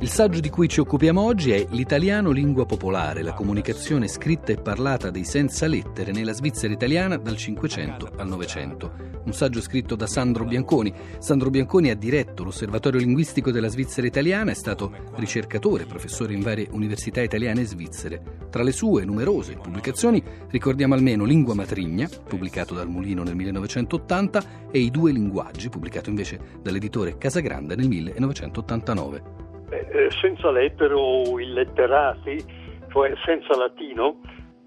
Il saggio di cui ci occupiamo oggi è L'italiano lingua popolare, la comunicazione scritta e parlata dei senza lettere nella Svizzera italiana dal 500 al 900. Un saggio scritto da Sandro Bianconi. Sandro Bianconi ha diretto l'Osservatorio linguistico della Svizzera italiana, è stato ricercatore, professore in varie università italiane e svizzere. Tra le sue numerose pubblicazioni ricordiamo almeno Lingua matrigna, pubblicato dal Mulino nel 1980, e I due linguaggi, pubblicato invece dall'editore Casagrande nel 1989 eh, senza lettere o illetterati, cioè senza latino,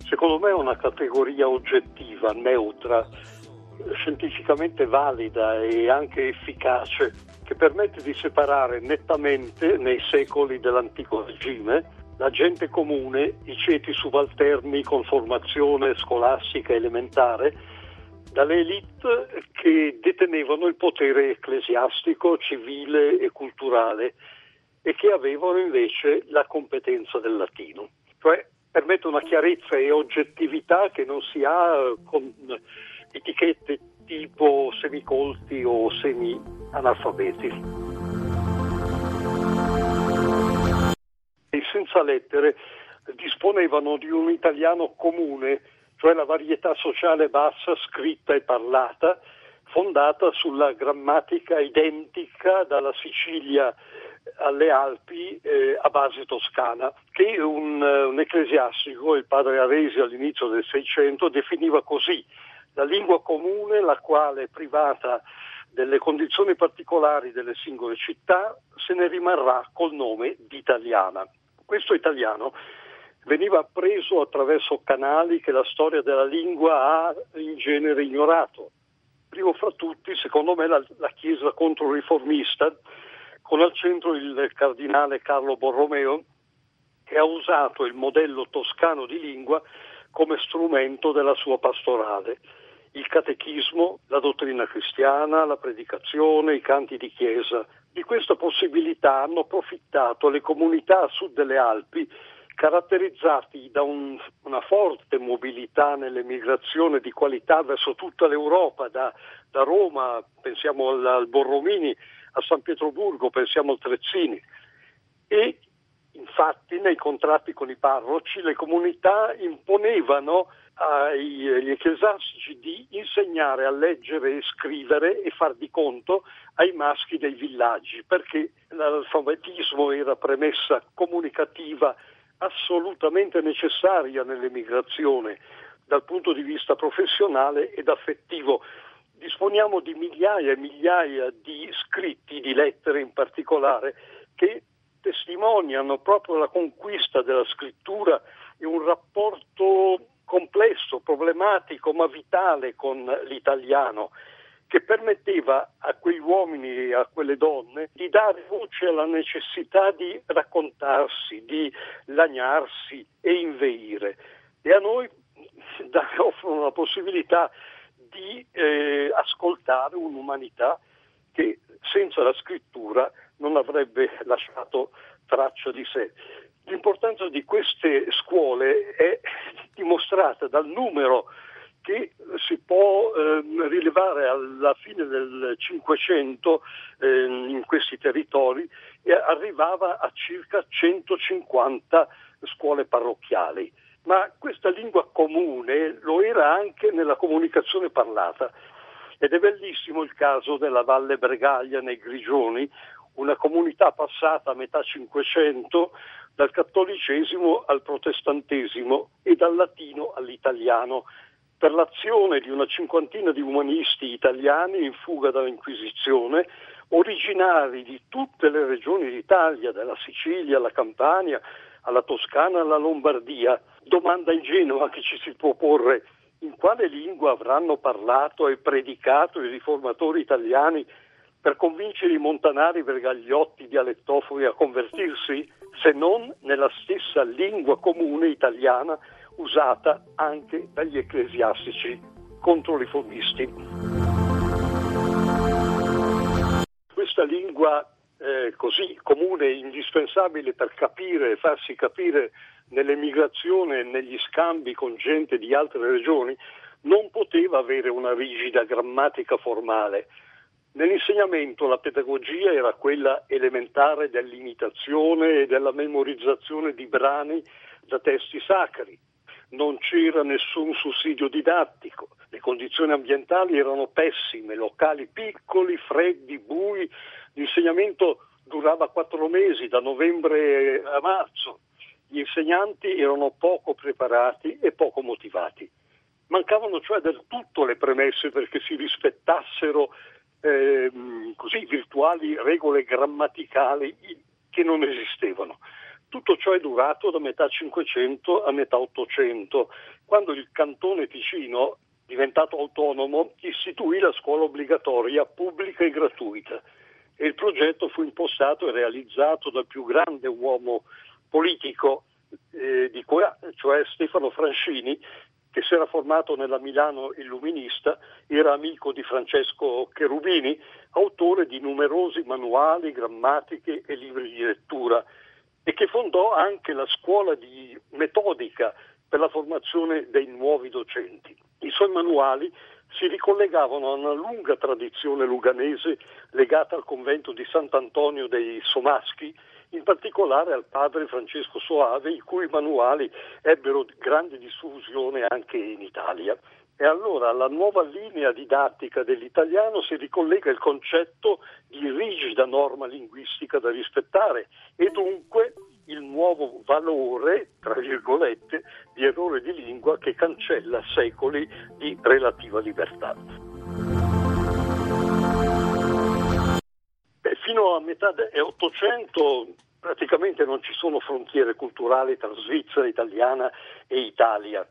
secondo me è una categoria oggettiva, neutra, scientificamente valida e anche efficace, che permette di separare nettamente nei secoli dell'antico regime la gente comune, i ceti subalterni con formazione scolastica elementare, dalle elite che detenevano il potere ecclesiastico, civile e culturale e che avevano invece la competenza del latino. Cioè permette una chiarezza e oggettività che non si ha con etichette tipo semicolti o semi-analfabeti. I senza lettere disponevano di un italiano comune, cioè la varietà sociale bassa scritta e parlata, fondata sulla grammatica identica dalla Sicilia alle Alpi eh, a base toscana, che un, eh, un, ecclesiastico, il padre Aresi all'inizio del Seicento, definiva così la lingua comune, la quale privata delle condizioni particolari delle singole città se ne rimarrà col nome di italiana. Questo italiano veniva appreso attraverso canali che la storia della lingua ha in genere ignorato. Primo fra tutti, secondo me, la, la Chiesa controriformista con al centro il cardinale Carlo Borromeo che ha usato il modello toscano di lingua come strumento della sua pastorale. Il catechismo, la dottrina cristiana, la predicazione, i canti di chiesa. Di questa possibilità hanno approfittato le comunità a sud delle Alpi, caratterizzati da un, una forte mobilità nell'emigrazione di qualità verso tutta l'Europa, da, da Roma, pensiamo al, al Borromini, a San Pietroburgo, pensiamo al Trezzini. E infatti nei contratti con i parroci le comunità imponevano agli ecclesiastici di insegnare a leggere e scrivere e far di conto ai maschi dei villaggi, perché l'alfabetismo era premessa comunicativa assolutamente necessaria nell'emigrazione dal punto di vista professionale ed affettivo disponiamo di migliaia e migliaia di scritti, di lettere in particolare, che testimoniano proprio la conquista della scrittura e un rapporto complesso, problematico, ma vitale con l'italiano, che permetteva a quegli uomini e a quelle donne di dare voce alla necessità di raccontarsi, di lagnarsi e inveire. E a noi offrono la possibilità di eh, ascoltare un'umanità che senza la scrittura non avrebbe lasciato traccia di sé. L'importanza di queste scuole è dimostrata dal numero che si può eh, rilevare alla fine del Cinquecento eh, in questi territori e arrivava a circa 150 scuole parrocchiali ma questa lingua comune lo era anche nella comunicazione parlata. Ed è bellissimo il caso della Valle Bregaglia nei Grigioni, una comunità passata a metà Cinquecento dal cattolicesimo al protestantesimo e dal latino all'italiano, per l'azione di una cinquantina di umanisti italiani in fuga dall'Inquisizione, originari di tutte le regioni d'Italia, dalla Sicilia alla Campania, alla Toscana, alla Lombardia, domanda ingenua che ci si può porre, in quale lingua avranno parlato e predicato i riformatori italiani per convincere i montanari vergagliotti dialettofoni a convertirsi, se non nella stessa lingua comune italiana usata anche dagli ecclesiastici controriformisti. Questa lingua eh, così comune e indispensabile per capire e farsi capire nell'emigrazione e negli scambi con gente di altre regioni, non poteva avere una rigida grammatica formale, Nell'insegnamento la pedagogia era quella elementare dell'imitazione e della memorizzazione di brani da testi sacri. Non c'era nessun sussidio didattico, le condizioni ambientali erano pessime, locali piccoli, freddi, bui, l'insegnamento durava quattro mesi, da novembre a marzo. Gli insegnanti erano poco preparati e poco motivati. Mancavano cioè del tutto le premesse perché si rispettassero eh, così virtuali regole grammaticali che non esistevano. Tutto ciò è durato da metà 500 a metà 800, quando il cantone Ticino, diventato autonomo, istituì la scuola obbligatoria pubblica e gratuita. E il progetto fu impostato e realizzato dal più grande uomo politico eh, di qua, cioè Stefano Francini, che si era formato nella Milano illuminista, era amico di Francesco Cherubini, autore di numerosi manuali, grammatiche e libri di lettura e che fondò anche la scuola di metodica per la formazione dei nuovi docenti. I suoi manuali si ricollegavano a una lunga tradizione luganese legata al convento di Sant'Antonio dei Somaschi, in particolare al padre Francesco Soave, i cui manuali ebbero grande diffusione anche in Italia. E allora alla nuova linea didattica dell'italiano si ricollega il concetto di rigida norma linguistica da rispettare e dunque il nuovo valore, tra virgolette, di errore di lingua che cancella secoli di relativa libertà. Fino a metà dell'Ottocento praticamente non ci sono frontiere culturali tra Svizzera, Italiana e Italia.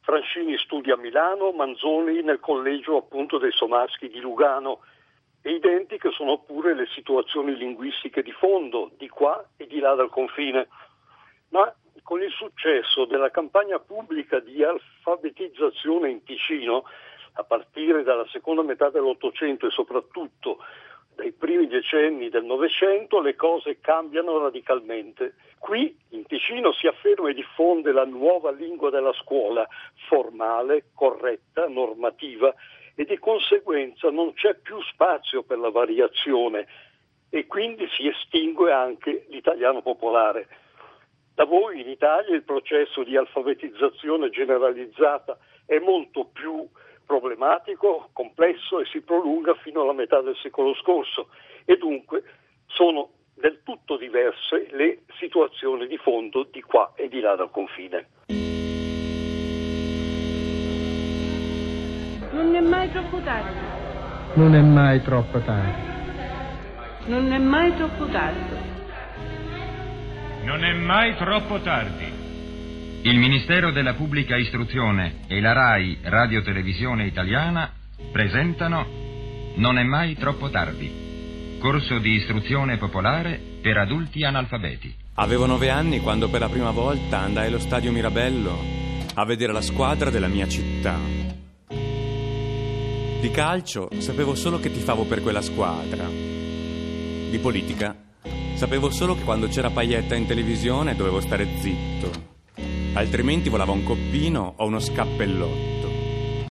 Francini studia a Milano, Manzoni nel collegio appunto dei Somaschi di Lugano identiche sono pure le situazioni linguistiche di fondo, di qua e di là dal confine. Ma con il successo della campagna pubblica di alfabetizzazione in Ticino, a partire dalla seconda metà dell'Ottocento e soprattutto dai primi decenni del Novecento, le cose cambiano radicalmente. Qui in Ticino si afferma e diffonde la nuova lingua della scuola, formale, corretta, normativa e di conseguenza non c'è più spazio per la variazione e quindi si estingue anche l'italiano popolare. Da voi in Italia il processo di alfabetizzazione generalizzata è molto più problematico, complesso e si prolunga fino alla metà del secolo scorso e dunque sono del tutto diverse le situazioni di fondo di qua e di là dal confine. Non è mai troppo tardi. Non è mai troppo tardi. Non è mai troppo tardi. Non è mai troppo tardi. Il Ministero della Pubblica Istruzione e la RAI Radio Televisione Italiana presentano Non è mai troppo tardi. Corso di istruzione popolare per adulti analfabeti. Avevo nove anni quando per la prima volta andai allo stadio Mirabello a vedere la squadra della mia città. Di calcio sapevo solo che tifavo per quella squadra. Di politica sapevo solo che quando c'era Paietta in televisione dovevo stare zitto. Altrimenti volava un coppino o uno scappellotto.